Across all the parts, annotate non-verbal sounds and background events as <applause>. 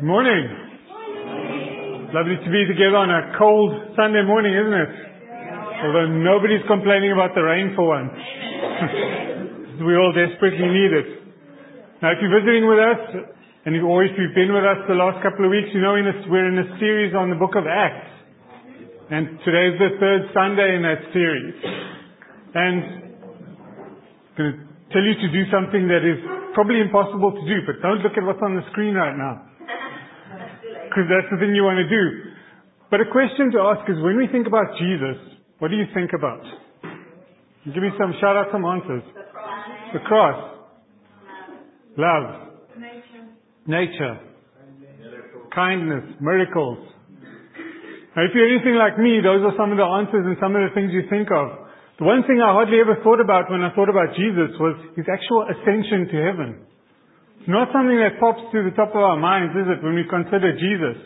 Morning. Lovely to be together on a cold Sunday morning, isn't it? Although nobody's complaining about the rain for once. <laughs> we all desperately need it. Now, if you're visiting with us, and you've always you've been with us the last couple of weeks, you know in this, we're in a series on the book of Acts. And today's the third Sunday in that series. And I'm going to tell you to do something that is probably impossible to do, but don't look at what's on the screen right now because that's the thing you want to do. But a question to ask is when we think about Jesus, what do you think about? Give me some, shout out some answers. The cross. Love. Nature. Nature. Kindness. Miracles. Now, if you're anything like me, those are some of the answers and some of the things you think of. The one thing I hardly ever thought about when I thought about Jesus was his actual ascension to heaven. It's not something that pops to the top of our minds, is it, when we consider Jesus?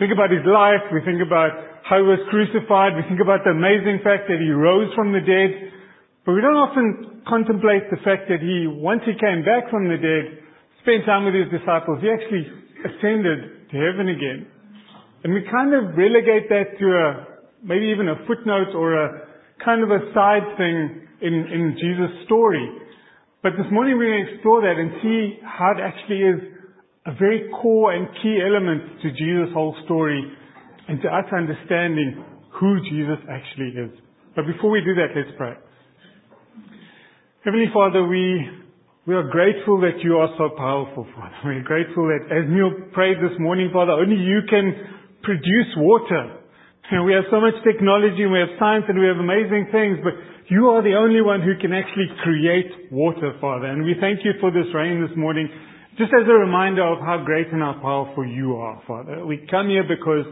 Think about his life, we think about how he was crucified, we think about the amazing fact that he rose from the dead, but we don't often contemplate the fact that he, once he came back from the dead, spent time with his disciples, he actually ascended to heaven again. And we kind of relegate that to a, maybe even a footnote or a kind of a side thing in, in Jesus' story. But this morning we're going to explore that and see how it actually is a very core and key element to Jesus' whole story and to us understanding who Jesus actually is. But before we do that, let's pray. Heavenly Father, we, we are grateful that you are so powerful, Father. We're grateful that as Neil prayed this morning, Father, only you can produce water. And we have so much technology and we have science and we have amazing things, but you are the only one who can actually create water, Father. And we thank you for this rain this morning, just as a reminder of how great and how powerful you are, Father. We come here because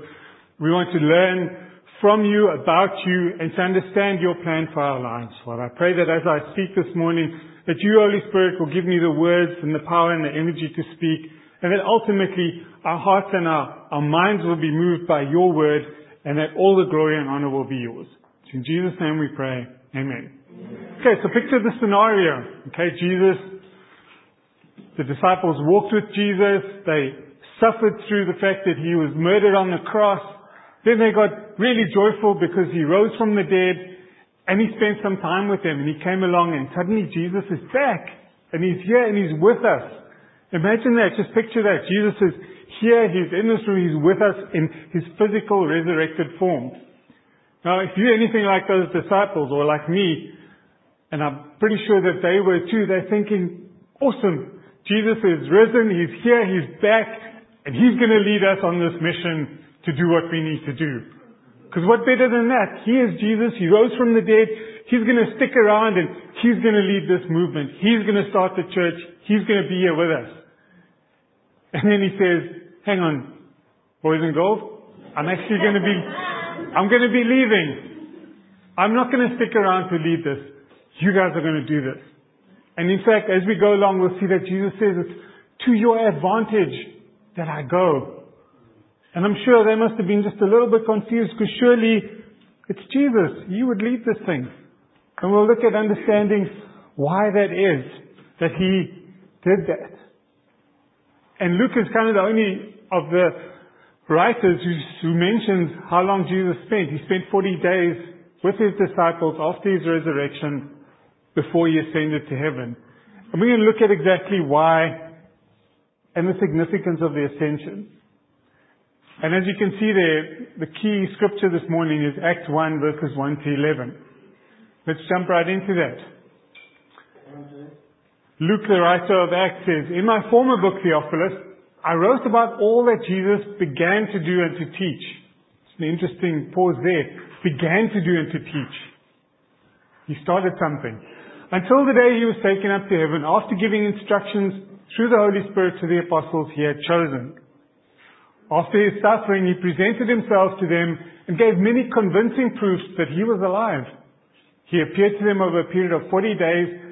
we want to learn from you, about you, and to understand your plan for our lives, Father. I pray that as I speak this morning, that you, Holy Spirit, will give me the words and the power and the energy to speak, and that ultimately our hearts and our, our minds will be moved by your word, and that all the glory and honor will be yours. In Jesus' name we pray. Amen. Okay, so picture the scenario. Okay, Jesus, the disciples walked with Jesus. They suffered through the fact that he was murdered on the cross. Then they got really joyful because he rose from the dead and he spent some time with them and he came along and suddenly Jesus is back and he's here and he's with us. Imagine that. Just picture that. Jesus is here. He's in this room. He's with us in his physical resurrected form. Now, if you're anything like those disciples or like me, and I'm pretty sure that they were too, they're thinking, awesome, Jesus is risen, He's here, He's back, and He's going to lead us on this mission to do what we need to do. Because what better than that? He is Jesus, He rose from the dead, He's going to stick around and He's going to lead this movement. He's going to start the church. He's going to be here with us. And then He says, hang on, boys and girls, I'm actually going to be I'm going to be leaving. I'm not going to stick around to lead this. You guys are going to do this. And in fact, as we go along, we'll see that Jesus says it's to your advantage that I go. And I'm sure they must have been just a little bit confused because surely it's Jesus. You would lead this thing. And we'll look at understanding why that is that he did that. And Luke is kind of the only of the writers who, who mentions how long Jesus spent. He spent 40 days with his disciples after his resurrection before he ascended to heaven. And we're going to look at exactly why and the significance of the ascension. And as you can see there, the key scripture this morning is Acts 1 verses 1 to 11. Let's jump right into that. Luke, the writer of Acts says, In my former book, Theophilus, I wrote about all that Jesus began to do and to teach. It's an interesting pause there. Began to do and to teach. He started something. Until the day he was taken up to heaven after giving instructions through the Holy Spirit to the apostles he had chosen. After his suffering, he presented himself to them and gave many convincing proofs that he was alive. He appeared to them over a period of 40 days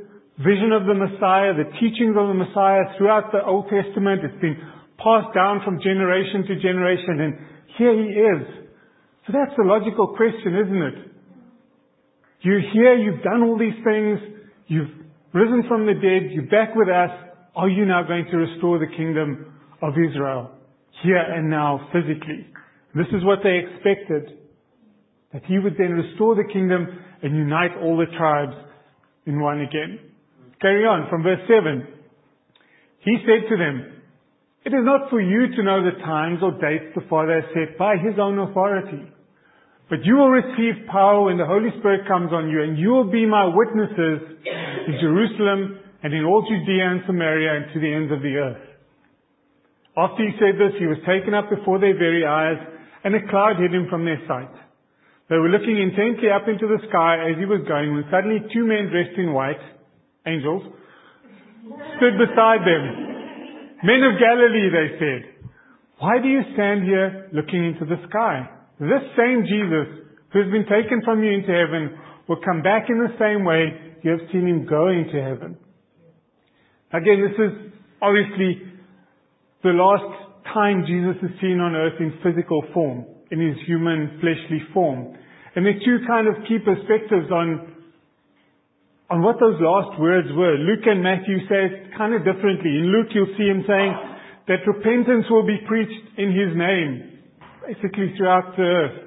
vision of the Messiah, the teachings of the Messiah throughout the Old Testament. It's been passed down from generation to generation, and here he is. So that's the logical question, isn't it? You're here, you've done all these things, you've risen from the dead, you're back with us. Are you now going to restore the kingdom of Israel here and now physically? This is what they expected. That he would then restore the kingdom and unite all the tribes in one again. Carry on from verse 7. He said to them, It is not for you to know the times or dates the Father has set by his own authority. But you will receive power when the Holy Spirit comes on you, and you will be my witnesses in Jerusalem and in all Judea and Samaria and to the ends of the earth. After he said this, he was taken up before their very eyes, and a cloud hid him from their sight. They were looking intently up into the sky as he was going, when suddenly two men dressed in white, angels, stood beside them. Men of Galilee, they said, why do you stand here looking into the sky? This same Jesus who has been taken from you into heaven will come back in the same way you have seen him go into heaven. Again, this is obviously the last time Jesus is seen on earth in physical form, in his human fleshly form. And there are two kind of key perspectives on, on what those last words were. Luke and Matthew say it kind of differently. In Luke you'll see him saying that repentance will be preached in his name basically throughout the earth.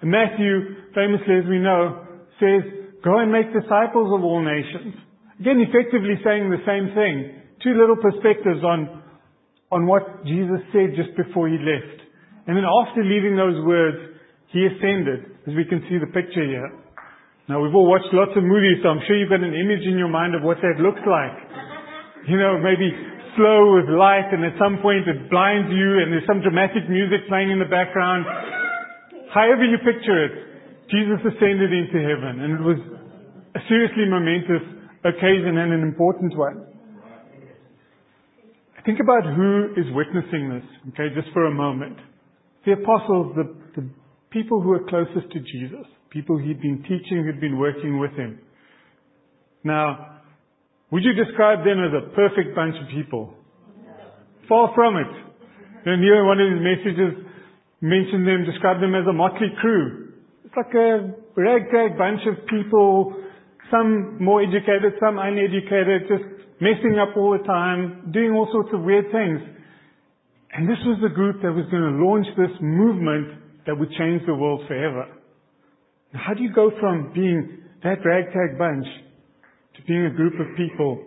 And Matthew, famously as we know, says, go and make disciples of all nations. Again, effectively saying the same thing. Two little perspectives on, on what Jesus said just before he left. And then after leaving those words, he ascended, as we can see the picture here. Now we've all watched lots of movies, so I'm sure you've got an image in your mind of what that looks like. <laughs> You know, maybe slow with light and at some point it blinds you and there's some dramatic music playing in the background. However you picture it, Jesus ascended into heaven and it was a seriously momentous occasion and an important one. Think about who is witnessing this, okay, just for a moment. The apostles, the, people who were closest to Jesus, people he'd been teaching, who'd been working with him. Now, would you describe them as a perfect bunch of people? Far from it. And here one of his messages mentioned them, described them as a motley crew. It's like a ragtag bunch of people, some more educated, some uneducated, just messing up all the time, doing all sorts of weird things. And this was the group that was going to launch this movement that would change the world forever. How do you go from being that ragtag bunch to being a group of people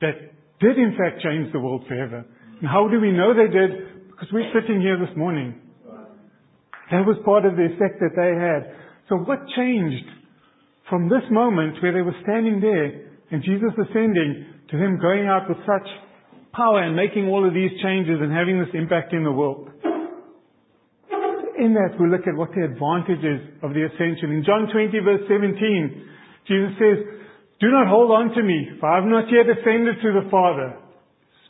that did in fact change the world forever. And how do we know they did? Because we're sitting here this morning. That was part of the effect that they had. So what changed from this moment where they were standing there and Jesus ascending to them going out with such power and making all of these changes and having this impact in the world? In that, we look at what the advantages of the ascension. In John 20 verse 17, Jesus says, do not hold on to me, for I have not yet ascended to the Father.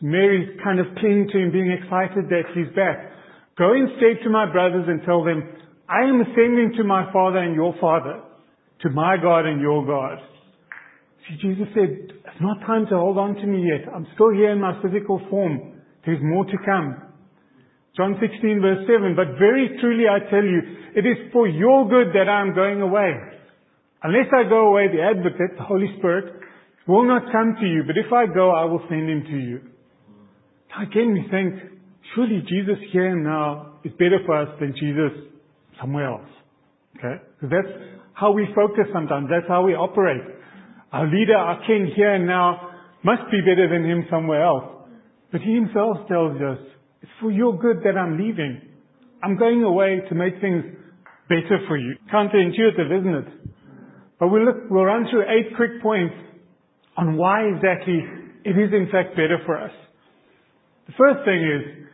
Mary's kind of clinging to him, being excited that he's back. Go instead to my brothers and tell them, I am ascending to my Father and your Father, to my God and your God. See, Jesus said, it's not time to hold on to me yet. I'm still here in my physical form. There's more to come. John 16 verse 7, but very truly I tell you, it is for your good that I am going away. Unless I go away, the advocate, the Holy Spirit, will not come to you, but if I go, I will send him to you. Again, we think, surely Jesus here and now is better for us than Jesus somewhere else. Okay? Because that's how we focus sometimes. That's how we operate. Our leader, our king here and now must be better than him somewhere else. But he himself tells us, it's for your good that I'm leaving. I'm going away to make things better for you. Counterintuitive, isn't it? But we'll look, we'll run through eight quick points on why exactly it is in fact better for us. The first thing is,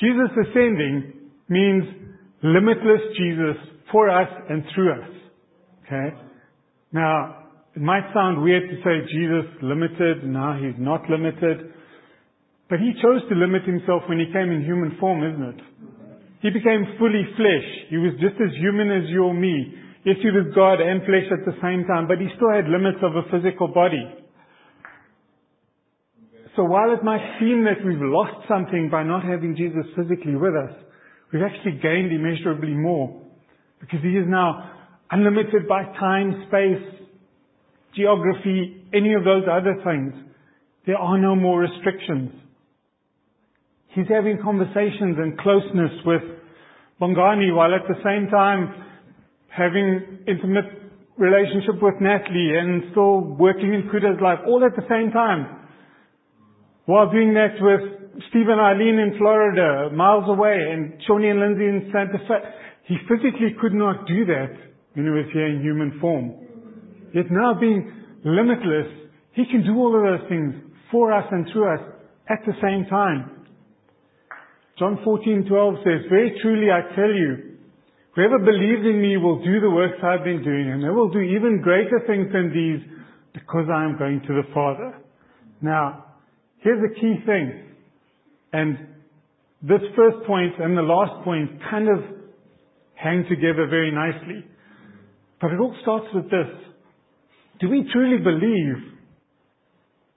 Jesus ascending means limitless Jesus for us and through us. Okay? Now, it might sound weird to say Jesus limited, now he's not limited. But he chose to limit himself when he came in human form, isn't it? He became fully flesh. He was just as human as you or me. Yes, he was God and flesh at the same time, but he still had limits of a physical body. So while it might seem that we've lost something by not having Jesus physically with us, we've actually gained immeasurably more. Because he is now unlimited by time, space, geography, any of those other things. There are no more restrictions. He's having conversations and closeness with Bongani while at the same time having intimate relationship with Natalie and still working in Kuda's life all at the same time. While doing that with Steve and Eileen in Florida, miles away, and Shawnee and Lindsay in Santa Fe. He physically could not do that when he was here in human form. Yet now being limitless, he can do all of those things for us and through us at the same time. John 14:12 says, Very truly I tell you, whoever believes in me will do the works I've been doing, and they will do even greater things than these because I am going to the Father. Now, here's the key thing. And this first point and the last point kind of hang together very nicely. But it all starts with this. Do we truly believe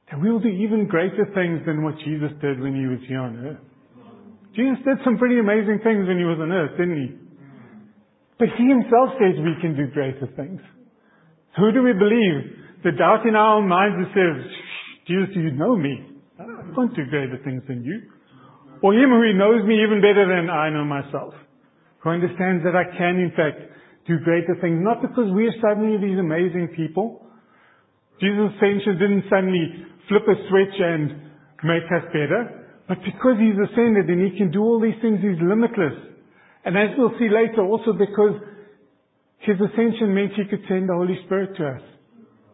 that we will do even greater things than what Jesus did when he was here on earth? Jesus did some pretty amazing things when he was on earth, didn't he? But he himself says we can do greater things. Who do we believe? The doubt in our own minds that says, Jesus, do you know me? I can't do greater things than you. Or him who knows me even better than I know myself. Who understands that I can in fact do greater things. Not because we're suddenly these amazing people. Jesus' ascension didn't suddenly flip a switch and make us better. But because he's ascended and he can do all these things, he's limitless. And as we'll see later, also because his ascension meant he could send the Holy Spirit to us.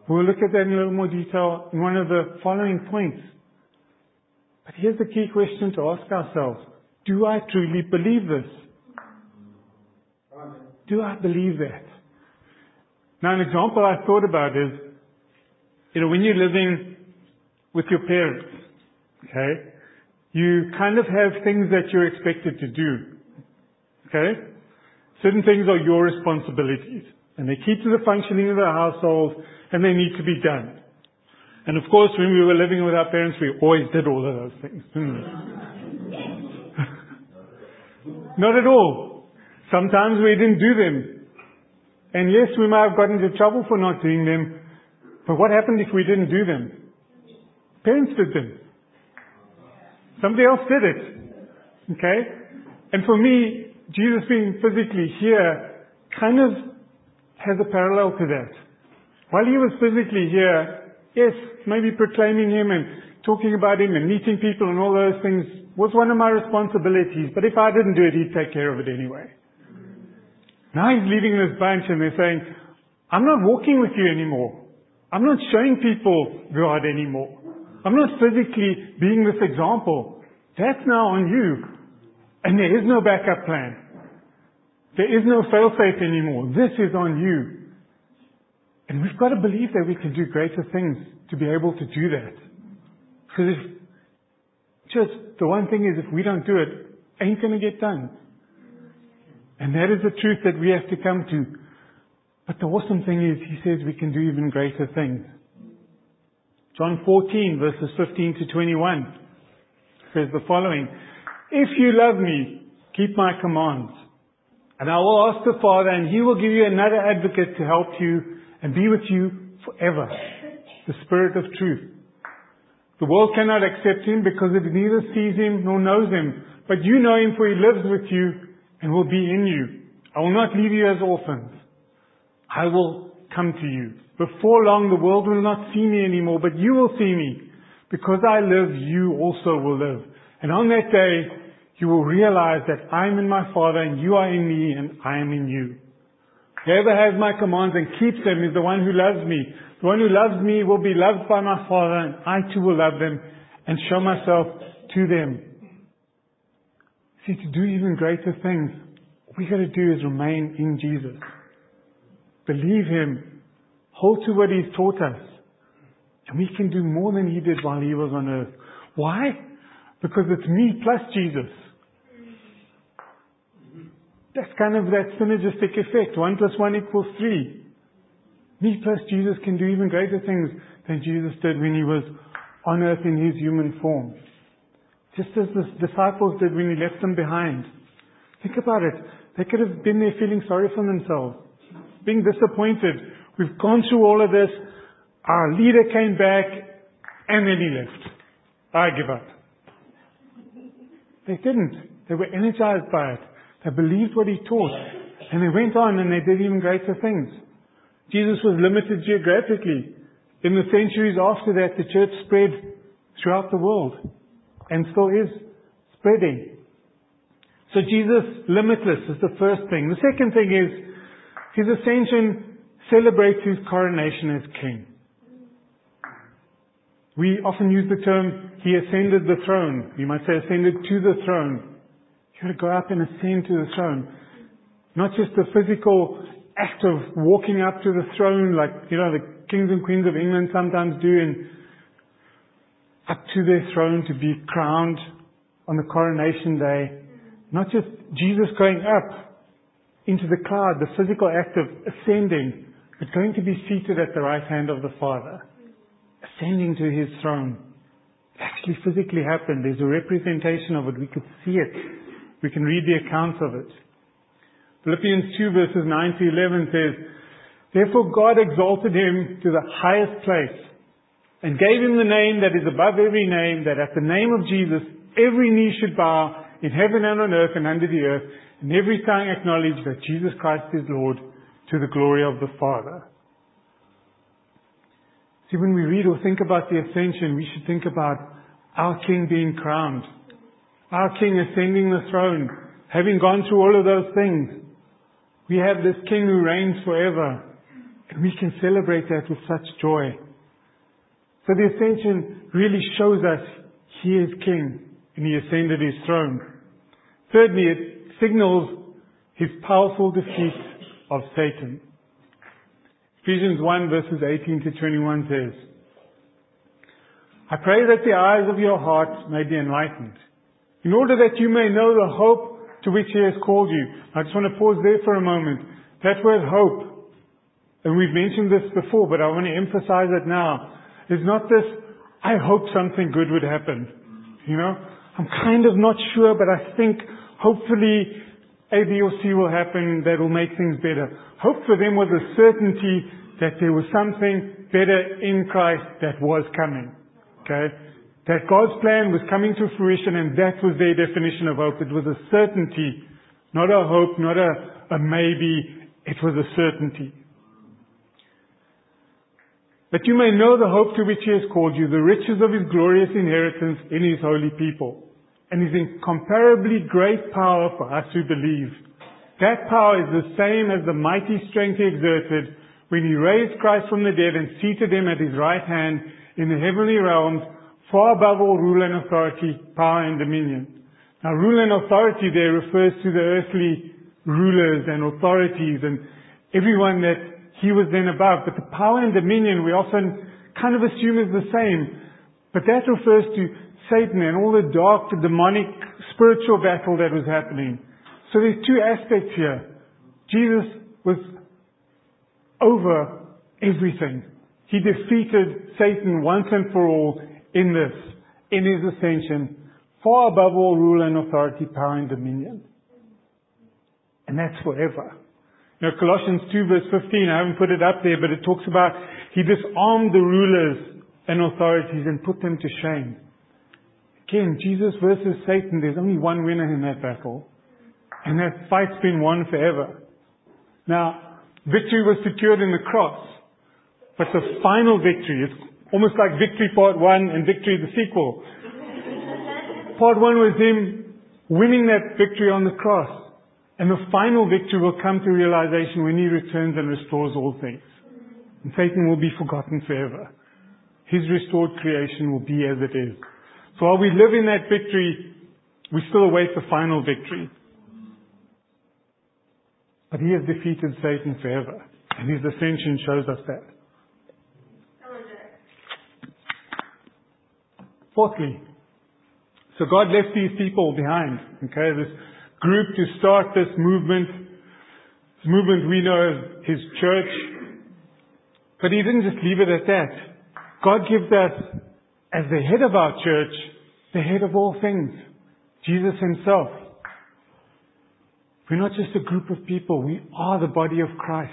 We'll look at that in a little more detail in one of the following points. But here's the key question to ask ourselves. Do I truly believe this? Do I believe that? Now an example I thought about is, you know, when you're living with your parents, okay, you kind of have things that you're expected to do. Okay? Certain things are your responsibilities. And they keep to the functioning of the household and they need to be done. And of course, when we were living with our parents, we always did all of those things. Hmm. <laughs> Not at all. Sometimes we didn't do them. And yes, we might have gotten into trouble for not doing them. But what happened if we didn't do them? Parents did them. Somebody else did it. Okay? And for me, Jesus being physically here kind of has a parallel to that. While he was physically here, yes, maybe proclaiming him and talking about him and meeting people and all those things was one of my responsibilities. But if I didn't do it, he'd take care of it anyway. Now he's leaving this bunch and they're saying, I'm not walking with you anymore. I'm not showing people God anymore. I'm not physically being this example. That's now on you. And there is no backup plan. There is no fail-safe anymore. This is on you. And we've got to believe that we can do greater things to be able to do that. Because if, just the one thing is if we don't do it, ain't gonna get done. And that is the truth that we have to come to. But the awesome thing is, he says we can do even greater things. John 14 verses 15 to 21 says the following, If you love me, keep my commands. And I will ask the Father, and he will give you another advocate to help you and be with you forever. The Spirit of truth. The world cannot accept him because it neither sees him nor knows him. But you know him for he lives with you and will be in you. I will not leave you as orphans. I will come to you. Before long, the world will not see me anymore, but you will see me. Because I live, you also will live. And on that day, you will realize that I am in my Father, and you are in me, and I am in you. Whoever has my commands and keeps them is the one who loves me. The one who loves me will be loved by my Father, and I too will love them and show myself to them. See, to do even greater things, all we got to do is remain in Jesus. Believe Him. Hold to what He's taught us. And we can do more than He did while He was on earth. Why? Because it's me plus Jesus. That's kind of that synergistic effect. One plus one equals three. Me plus Jesus can do even greater things than Jesus did when he was on earth in his human form. Just as the disciples did when he left them behind. Think about it. They could have been there feeling sorry for themselves, being disappointed. We've gone through all of this. Our leader came back and then he left. I give up. They didn't. They were energized by it. They believed what he taught. And they went on and they did even greater things. Jesus was limited geographically. In the centuries after that, the church spread throughout the world and still is spreading. So Jesus, limitless, is the first thing. The second thing is, his ascension celebrates his coronation as king. We often use the term, he ascended the throne. You might say ascended to the throne. You gotta go up and ascend to the throne. Not just the physical act of walking up to the throne like, you know, the kings and queens of England sometimes do and up to their throne to be crowned on the coronation day. Not just Jesus going up into the cloud, the physical act of ascending, but going to be seated at the right hand of the Father ascending to his throne. It actually physically happened. There's a representation of it. We could see it. We can read the accounts of it. Philippians 2 verses 9 to 11 says, Therefore God exalted him to the highest place and gave him the name that is above every name, that at the name of Jesus every knee should bow in heaven and on earth and under the earth, and every tongue acknowledge that Jesus Christ is Lord to the glory of the Father. See, when we read or think about the ascension, we should think about our King being crowned, our King ascending the throne, having gone through all of those things. We have this King who reigns forever, and we can celebrate that with such joy. So the ascension really shows us He is King, and He ascended His throne. Thirdly, it signals His powerful defeat of Satan. Ephesians 1 verses 18 to 21 says, I pray that the eyes of your heart may be enlightened, in order that you may know the hope to which He has called you. I just want to pause there for a moment. That word hope, and we've mentioned this before, but I want to emphasize it now, is not this, I hope something good would happen. You know? I'm kind of not sure, but I think hopefully a, B, or C will happen that will make things better. Hope for them was a certainty that there was something better in Christ that was coming. Okay? That God's plan was coming to fruition and that was their definition of hope. It was a certainty, not a hope, not a, a maybe. It was a certainty. That you may know the hope to which He has called you, the riches of His glorious inheritance in His holy people and his incomparably great power for us who believe. That power is the same as the mighty strength he exerted when he raised Christ from the dead and seated him at his right hand in the heavenly realms, far above all rule and authority, power and dominion. Now rule and authority there refers to the earthly rulers and authorities and everyone that he was then above. But the power and dominion we often kind of assume is the same. But that refers to Satan and all the dark, demonic, spiritual battle that was happening. So there's two aspects here. Jesus was over everything. He defeated Satan once and for all in this, in his ascension, far above all rule and authority, power and dominion. And that's forever. Now Colossians 2 verse 15, I haven't put it up there, but it talks about he disarmed the rulers and authorities and put them to shame. Again, Jesus versus Satan, there's only one winner in that battle. And that fight's been won forever. Now, victory was secured in the cross. But the final victory is almost like victory part one and victory the sequel. part one was him winning that victory on the cross. And the final victory will come to realization when he returns and restores all things. And Satan will be forgotten forever. His restored creation will be as it is. So while we live in that victory, we still await the final victory. But he has defeated Satan forever. And his ascension shows us that. Fourthly, so God left these people behind. Okay, this group to start this movement. This movement we know as His church. But He didn't just leave it at that. God gives us, as the head of our church, the head of all things. Jesus Himself. We're not just a group of people. We are the body of Christ.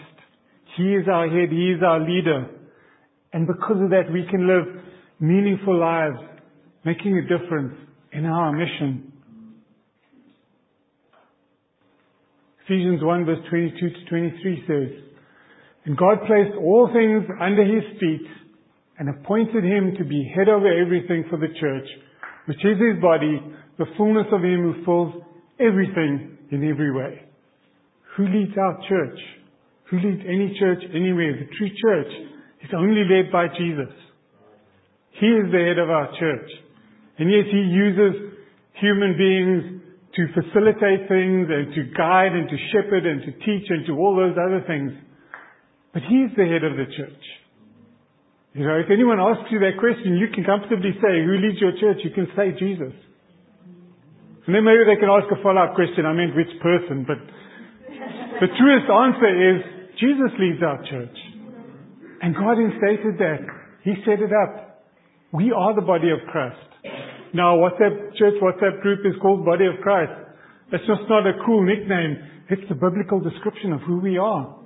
He is our head. He is our leader. And because of that, we can live meaningful lives, making a difference in our mission. Ephesians 1 verse 22 to 23 says, And God placed all things under his feet and appointed him to be head over everything for the church, which is his body, the fullness of him who fills everything in every way. Who leads our church? Who leads any church anywhere? The true church is only led by Jesus. He is the head of our church. And yes, He uses human beings to facilitate things and to guide and to shepherd and to teach and to all those other things. But He's the head of the church. You know, if anyone asks you that question, you can comfortably say, who leads your church? You can say Jesus. And then maybe they can ask a follow-up question. I meant which person, but the truest answer is Jesus leads our church. And God instated that. He set it up. We are the body of Christ. Now, WhatsApp church, WhatsApp group is called Body of Christ. It's just not a cool nickname. It's the biblical description of who we are.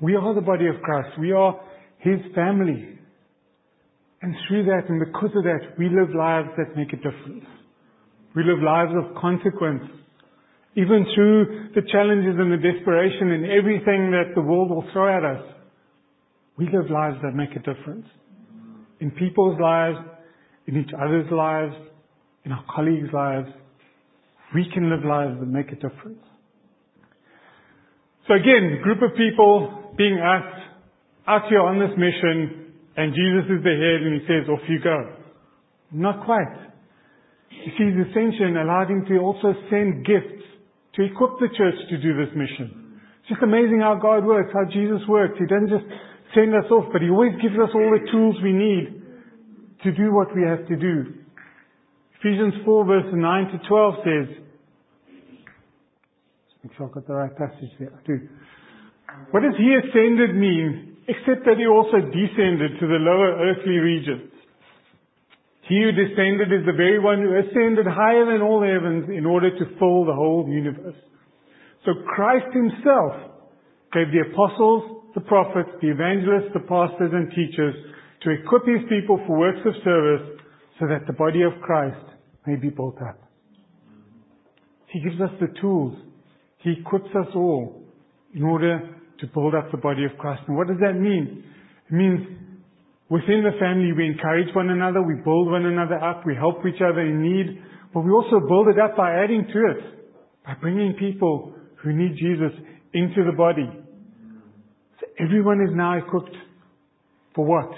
We are the body of Christ. We are His family. And through that and because of that, we live lives that make a difference. We live lives of consequence. Even through the challenges and the desperation and everything that the world will throw at us, we live lives that make a difference. In people's lives, in each other's lives, in our colleagues' lives, we can live lives that make a difference. So again, group of people being asked out here on this mission, and Jesus is the head and he says, off you go. Not quite. You see, his ascension allowed him to also send gifts to equip the church to do this mission. It's just amazing how God works, how Jesus works. He doesn't just send us off, but he always gives us all the tools we need to do what we have to do. Ephesians 4 verse 9 to 12 says, make sure I've got the right passage there. I do. What does he ascended mean, except that he also descended to the lower earthly regions? He who descended is the very one who ascended higher than all heavens in order to fill the whole universe. So Christ himself gave the apostles, the prophets, the evangelists, the pastors and teachers to equip his people for works of service so that the body of Christ may be built up. He gives us the tools. He equips us all in order to build up the body of Christ. And what does that mean? It means within the family we encourage one another, we build one another up, we help each other in need, but we also build it up by adding to it, by bringing people who need Jesus into the body. So everyone is now equipped for what?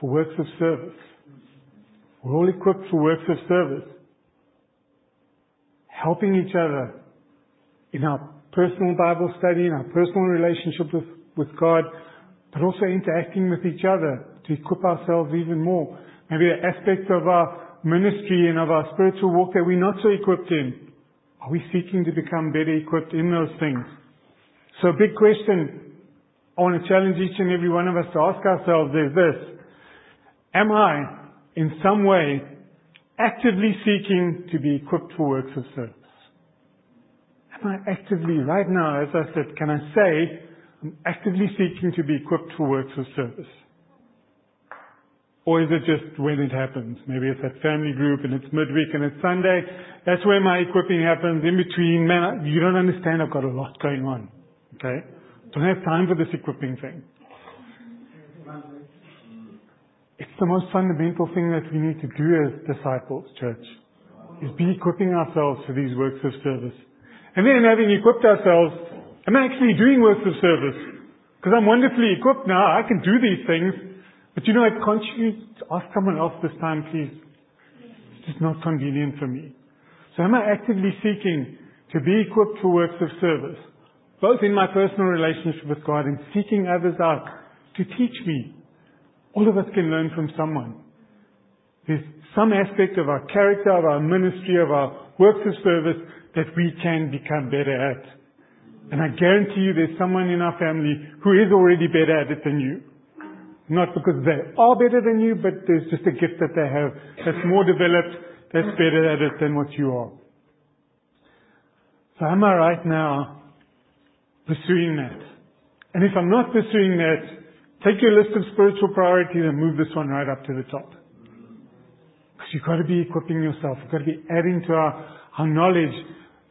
for works of service. We're all equipped for works of service. Helping each other in our personal Bible study, and our personal relationship with, with God, but also interacting with each other to equip ourselves even more. Maybe the aspects of our ministry and of our spiritual walk that we're not so equipped in. Are we seeking to become better equipped in those things? So a big question I want to challenge each and every one of us to ask ourselves is this. Am I, in some way, actively seeking to be equipped for works of service? Am I actively, right now, as I said, can I say, I'm actively seeking to be equipped for works of service? Or is it just when it happens? Maybe it's at family group and it's midweek and it's Sunday. That's where my equipping happens. In between, man, you don't understand. I've got a lot going on. Okay? Don't have time for this equipping thing. It's the most fundamental thing that we need to do as disciples, church, is be equipping ourselves for these works of service. And then having equipped ourselves, I'm actually doing works of service? Because I'm wonderfully equipped now, I can do these things. But you know, I can't you ask someone else this time, please? It's just not convenient for me. So am I actively seeking to be equipped for works of service? Both in my personal relationship with God and seeking others out to teach me all of us can learn from someone. There's some aspect of our character, of our ministry, of our works of service that we can become better at. And I guarantee you there's someone in our family who is already better at it than you. Not because they are better than you, but there's just a gift that they have that's more developed, that's better at it than what you are. So am I right now pursuing that? And if I'm not pursuing that, take your list of spiritual priorities and move this one right up to the top. Because you've got to be equipping yourself. You've got to be adding to our, our knowledge,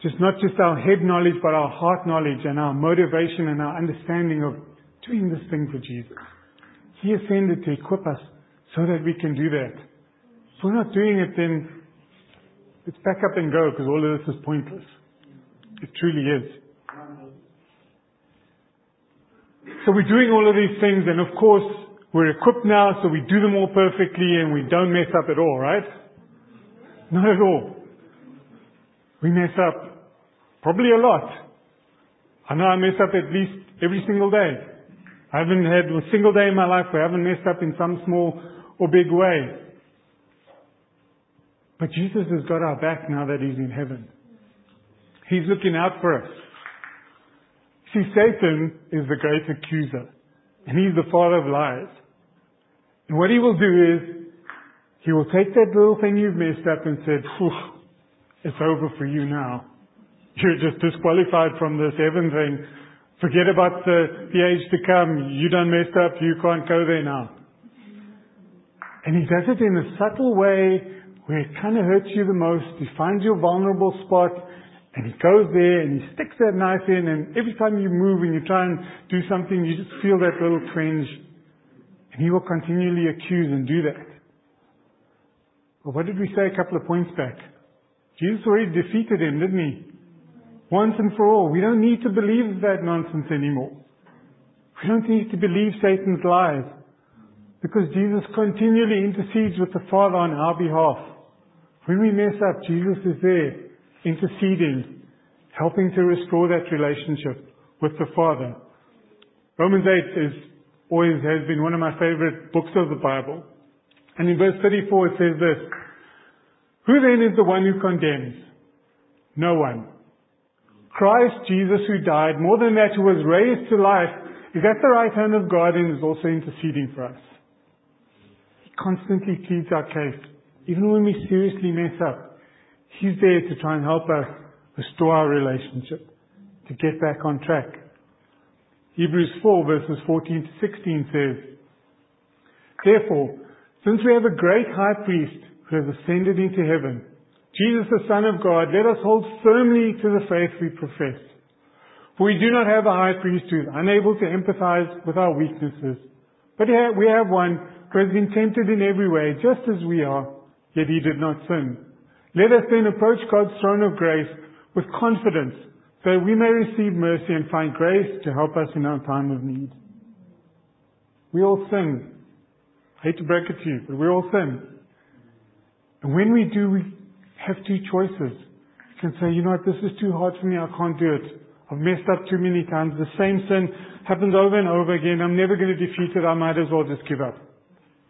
just not just our head knowledge, but our heart knowledge and our motivation and our understanding of doing this thing for Jesus. He ascended to equip us so that we can do that. If we're not doing it, then let's back up and go because all of this is pointless. It truly is. So we're doing all of these things and of course we're equipped now so we do them all perfectly and we don't mess up at all, right? Not at all. We mess up probably a lot. I know I mess up at least every single day. I haven't had a single day in my life where I haven't messed up in some small or big way. But Jesus has got our back now that He's in heaven. He's looking out for us. See, Satan is the great accuser. And he's the father of lies. And what he will do is, he will take that little thing you've messed up and said, it's over for you now. You're just disqualified from this heaven thing. Forget about the, the age to come. You done messed up. You can't go there now. And he does it in a subtle way where it kind of hurts you the most. He finds your vulnerable spot and he goes there and he sticks that knife in and every time you move and you try and do something, you just feel that little twinge. And he will continually accuse and do that. But what did we say a couple of points back? Jesus already defeated him, didn't he? once and for all. We don't need to believe that nonsense anymore. We don't need to believe Satan's lies because Jesus continually intercedes with the Father on our behalf. When we mess up, Jesus is there interceding, helping to restore that relationship with the Father. Romans 8 is always has been one of my favorite books of the Bible. And in verse 34 it says this, Who then is the one who condemns? No one. Christ Jesus who died, more than that, who was raised to life, is at the right hand of God and is also interceding for us. He constantly pleads our case. Even when we seriously mess up, He's there to try and help us restore our relationship, to get back on track. Hebrews 4 verses 14 to 16 says, Therefore, since we have a great high priest who has ascended into heaven, Jesus, the Son of God, let us hold firmly to the faith we profess. For we do not have a high priest who is unable to empathize with our weaknesses, but we have one who has been tempted in every way, just as we are, yet he did not sin. Let us then approach God's throne of grace with confidence, so that we may receive mercy and find grace to help us in our time of need. We all sin. I hate to break it to you, but we all sin. And when we do, we have two choices. You can say, you know what, this is too hard for me, I can't do it. I've messed up too many times. The same sin happens over and over again. I'm never going to defeat it. I might as well just give up.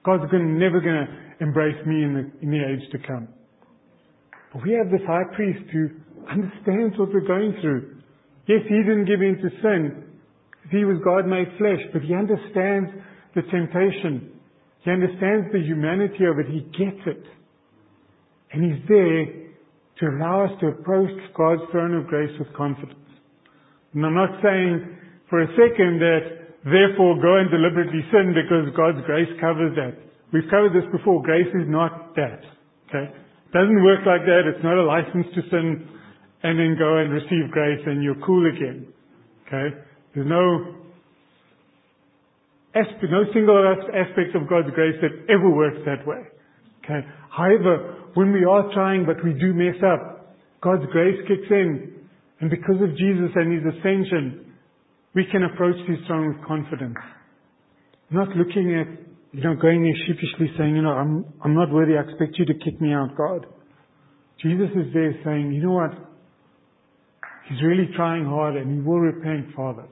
God's gonna, never going to embrace me in the, in the age to come. But we have this high priest who understands what we're going through. Yes, he didn't give in to sin. He was God made flesh, but he understands the temptation. He understands the humanity of it. He gets it. And He's there to allow us to approach God's throne of grace with confidence. And I'm not saying for a second that therefore go and deliberately sin because God's grace covers that. We've covered this before. Grace is not that. Okay? It doesn't work like that. It's not a license to sin and then go and receive grace and you're cool again. Okay? There's no aspect, no single aspect of God's grace that ever works that way. Okay? However, when we are trying but we do mess up, God's grace kicks in. And because of Jesus and His ascension, we can approach His throne with confidence. Not looking at, you know, going there sheepishly saying, you know, I'm, I'm not worthy, I expect you to kick me out, God. Jesus is there saying, you know what? He's really trying hard and he will repent, Father.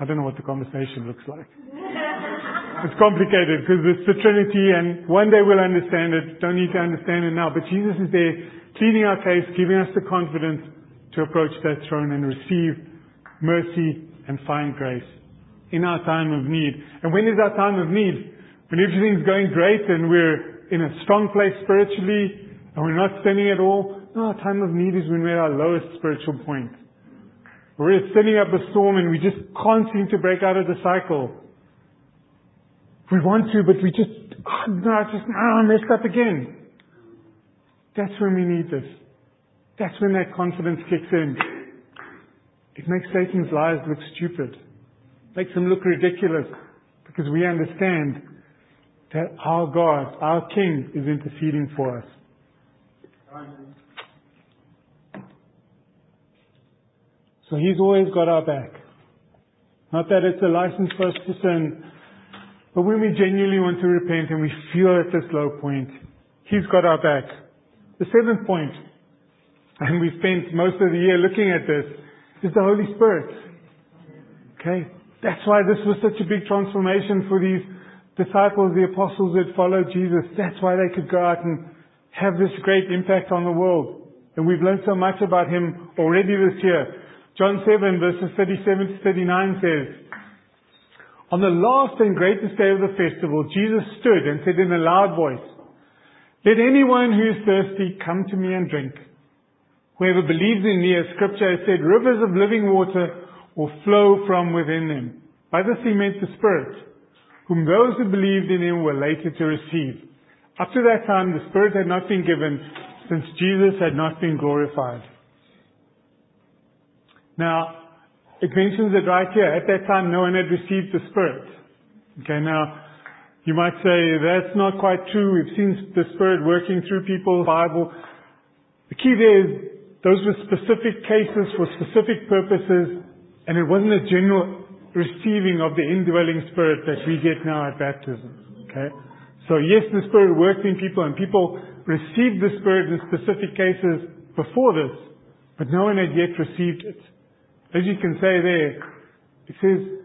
I don't know what the conversation looks like. <laughs> It's complicated because it's the Trinity and one day we'll understand it. Don't need to understand it now. But Jesus is there pleading our case, giving us the confidence. to approach that throne and receive mercy and find grace in our time of need. And when is our time of need? When everything's going great and we're in a strong place spiritually and we're not sinning at all. No, our time of need is when we're at our lowest spiritual point. We're sending up a storm and we just can't seem to break out of the cycle. We want to, but we just, oh, no, just, oh, I messed up again. That's when we need this. That's when that confidence kicks in. It makes Satan's lies look stupid. Makes them look ridiculous. Because we understand that our God, our King, is interceding for us. So He's always got our back. Not that it's a license for us to sin, but when we genuinely want to repent and we feel at this low point, He's got our back. The seventh point, and we spent most of the year looking at this, is the Holy Spirit. Okay? That's why this was such a big transformation for these disciples, the apostles that followed Jesus. That's why they could go out and have this great impact on the world. And we've learned so much about Him already this year. John 7 verses 37 to 39 says, On the last and greatest day of the festival, Jesus stood and said in a loud voice, let anyone who is thirsty come to me and drink. Whoever believes in me, as scripture has said, rivers of living water will flow from within them. By this he meant the Spirit, whom those who believed in him were later to receive. Up to that time, the Spirit had not been given, since Jesus had not been glorified. Now, it mentions it right here. At that time, no one had received the Spirit. Okay, now, you might say that's not quite true. We've seen the Spirit working through people's Bible. The key there is those were specific cases for specific purposes, and it wasn't a general receiving of the indwelling Spirit that we get now at baptism. Okay? So yes, the Spirit worked in people, and people received the Spirit in specific cases before this, but no one had yet received it. As you can say there, it says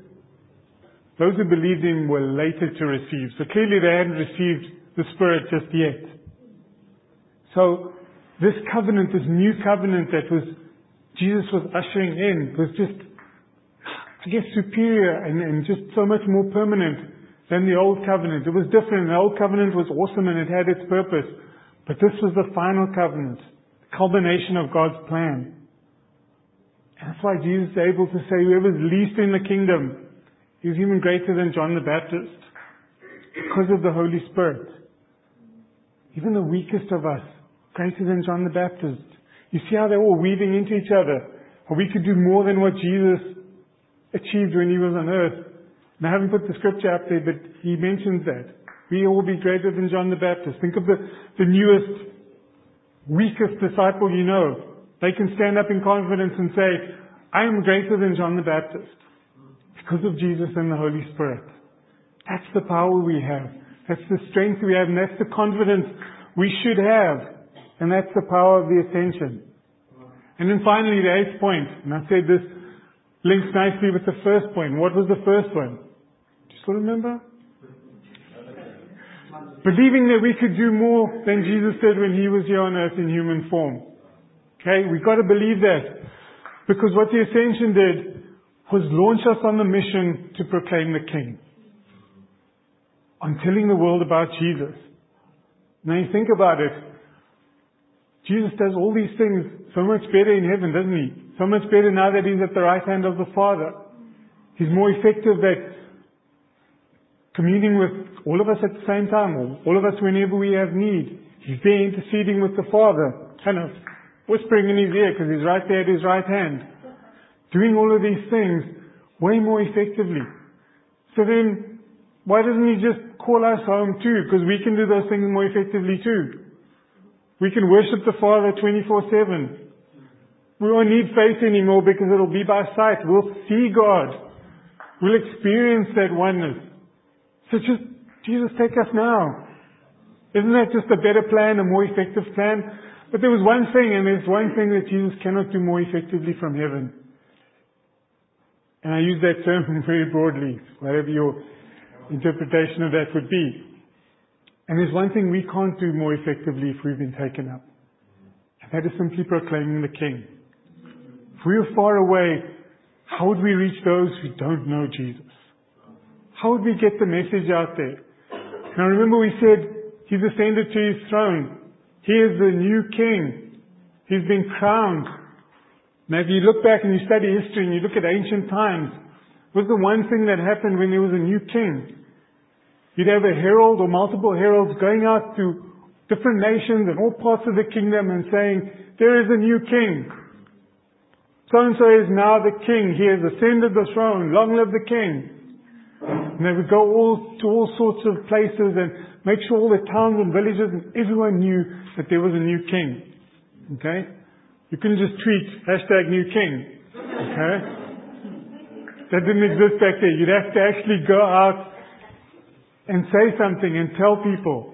those who believed in were later to receive. So clearly they hadn't received the Spirit just yet. So this covenant, this new covenant that was Jesus was ushering in was just, I guess, superior and, and just so much more permanent than the old covenant. It was different. The old covenant was awesome and it had its purpose. But this was the final covenant, the culmination of God's plan. That's why Jesus is able to say, whoever's least in the kingdom is even greater than John the Baptist because of the Holy Spirit. Even the weakest of us, greater than John the Baptist. You see how they're all weaving into each other. We could do more than what Jesus achieved when he was on earth. And I haven't put the scripture up there, but he mentions that. We all be greater than John the Baptist. Think of the, the newest, weakest disciple you know. They can stand up in confidence and say, I am greater than John the Baptist because of Jesus and the Holy Spirit. That's the power we have. That's the strength we have, and that's the confidence we should have. And that's the power of the ascension. And then finally, the eighth point, and I said this links nicely with the first point. What was the first one? Do you still remember? Believing that we could do more than Jesus did when he was here on earth in human form. Okay, we've got to believe that. Because what the ascension did was launch us on the mission to proclaim the King. On telling the world about Jesus. Now you think about it. Jesus does all these things so much better in heaven, doesn't he? So much better now that he's at the right hand of the Father. He's more effective at communing with all of us at the same time, or all of us whenever we have need. He's there interceding with the Father, kind of whispering in his ear because he's right there at his right hand doing all of these things way more effectively. So then, why doesn't he just call us home too? Because we can do those things more effectively too. We can worship the Father 24-7. We won't need faith anymore because it'll be by sight. We'll see God. We'll experience that oneness. So just, Jesus, take us now. Isn't that just a better plan, a more effective plan? But there was one thing, and there's one thing that Jesus cannot do more effectively from heaven. And I use that term <laughs> very broadly, whatever your interpretation of that would be. And there's one thing we can't do more effectively if we've been taken up. And that is simply proclaiming the King. if we are far away, how would we reach those who don't know Jesus? How would we get the message out there? Now remember we said he's ascended to his throne. He is the new king. He's been crowned. Now if you look back and you study history and you look at ancient times, was the one thing that happened when there was a new king. You'd have a herald or multiple heralds going out to different nations and all parts of the kingdom and saying, there is a new king. So and so is now the king. He has ascended the throne. Long live the king. And they would go all to all sorts of places and make sure all the towns and villages and everyone knew that there was a new king. Okay? You couldn't just tweet hashtag new king. Okay? That didn't exist back there. You'd have to actually go out and say something and tell people.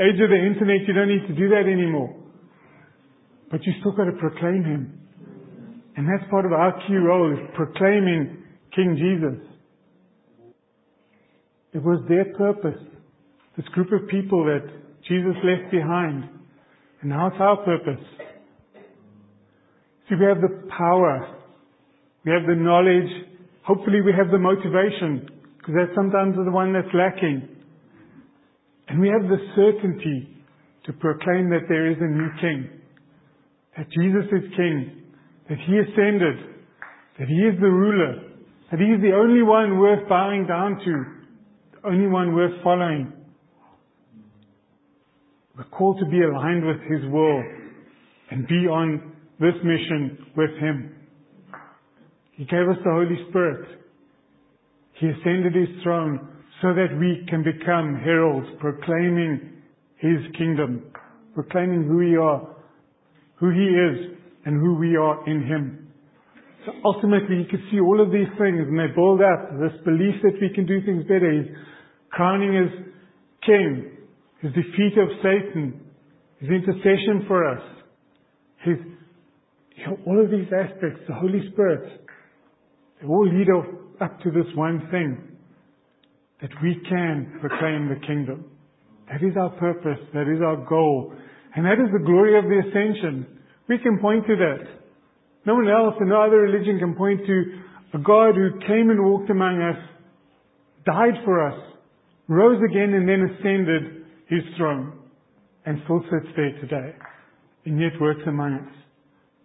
Age of the internet, you don't need to do that anymore. But you still got to proclaim him. And that's part of our key role is proclaiming King Jesus. It was their purpose. This group of people that Jesus left behind. And now it's our purpose. See, we have the power. We have the knowledge. Hopefully we have the motivation. Because that's sometimes the one that's lacking. And we have the certainty to proclaim that there is a new king. That Jesus is king. That he ascended. That he is the ruler. That he is the only one worth bowing down to The only one worth following. We're called to be aligned with His will and be on this mission with Him. He gave us the Holy Spirit. He ascended His throne so that we can become heralds proclaiming His kingdom, proclaiming who we are, who He is, and who we are in Him. So ultimately, you can see all of these things and they build up this belief that we can do things better. He's crowning as king, his defeat of Satan, his intercession for us, his, you know, all of these aspects, the Holy Spirit, they all lead up to this one thing, that we can proclaim the kingdom. That is our purpose. That is our goal. And that is the glory of the ascension. We can point to that. No one else and no other religion can point to a God who came and walked among us, died for us, rose again and then ascended his throne and still sits there today and yet works among us.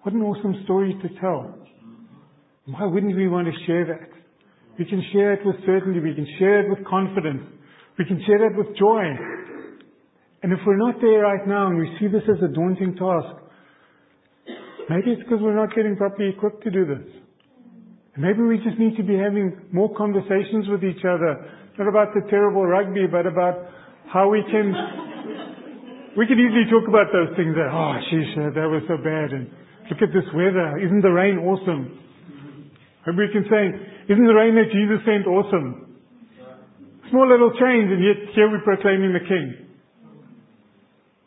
What an awesome story to tell. Why wouldn't we want to share that? We can share it with certainty. We can share it with confidence. We can share it with joy. And if we're not there right now and we see this as a daunting task, maybe it's because we're not getting properly equipped to do this. And maybe we just need to be having more conversations with each other not about the terrible rugby, but about how we can, we can easily talk about those things that, oh, sheesh, that was so bad. And look at this weather. Isn't the rain awesome? And we can say, isn't the rain that Jesus sent awesome? Small little change, and yet here we're proclaiming the King.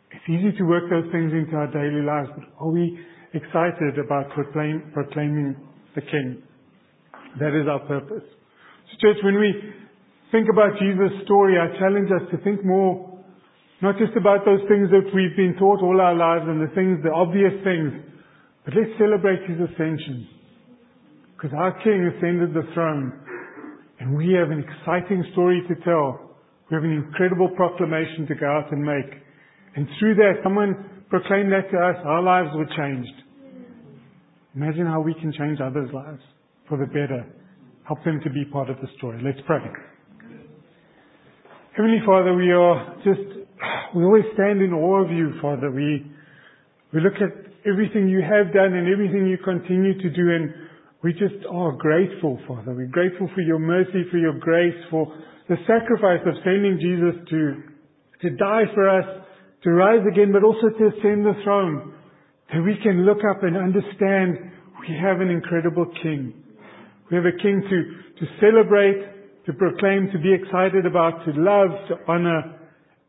It's easy to work those things into our daily lives, but are we excited about proclaim, proclaiming the King? That is our purpose. So church, when we think about Jesus' story, I challenge us to think more, not just about those things that we've been taught all our lives and the things, the obvious things, but let's celebrate His ascension. Because our King ascended the throne, and we have an exciting story to tell. We have an incredible proclamation to go out and make. And through that, someone proclaimed that to us, our lives were changed. Imagine how we can change others' lives for the better. Help them to be part of the story. Let's pray. Heavenly Father, we are just, we always stand in awe of you, Father. We, we look at everything you have done and everything you continue to do and we just are grateful, Father. We're grateful for your mercy, for your grace, for the sacrifice of sending Jesus to, to die for us, to rise again, but also to ascend the throne. That we can look up and understand we have an incredible King. We have a King to, to celebrate, to proclaim, to be excited about, to love, to honor,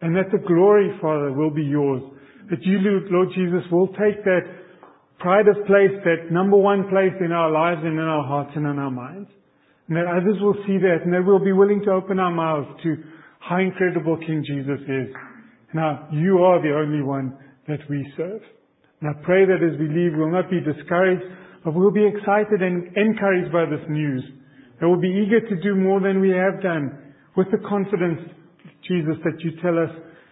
and that the glory, Father, will be yours. That you, Lord Jesus, will take that pride of place, that number one place in our lives and in our hearts and in our minds. And that others will see that and that we'll be willing to open our mouths to how incredible King Jesus is. Now, you are the only one that we serve. And I pray that as we leave, we'll not be discouraged, but we'll be excited and encouraged by this news. We'll be eager to do more than we have done with the confidence, Jesus, that you tell us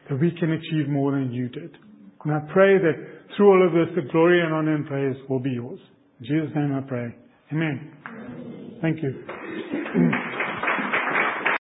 that we can achieve more than you did. And I pray that through all of this, the glory and honor and praise will be yours. In Jesus' name I pray. Amen. Thank you. <clears throat>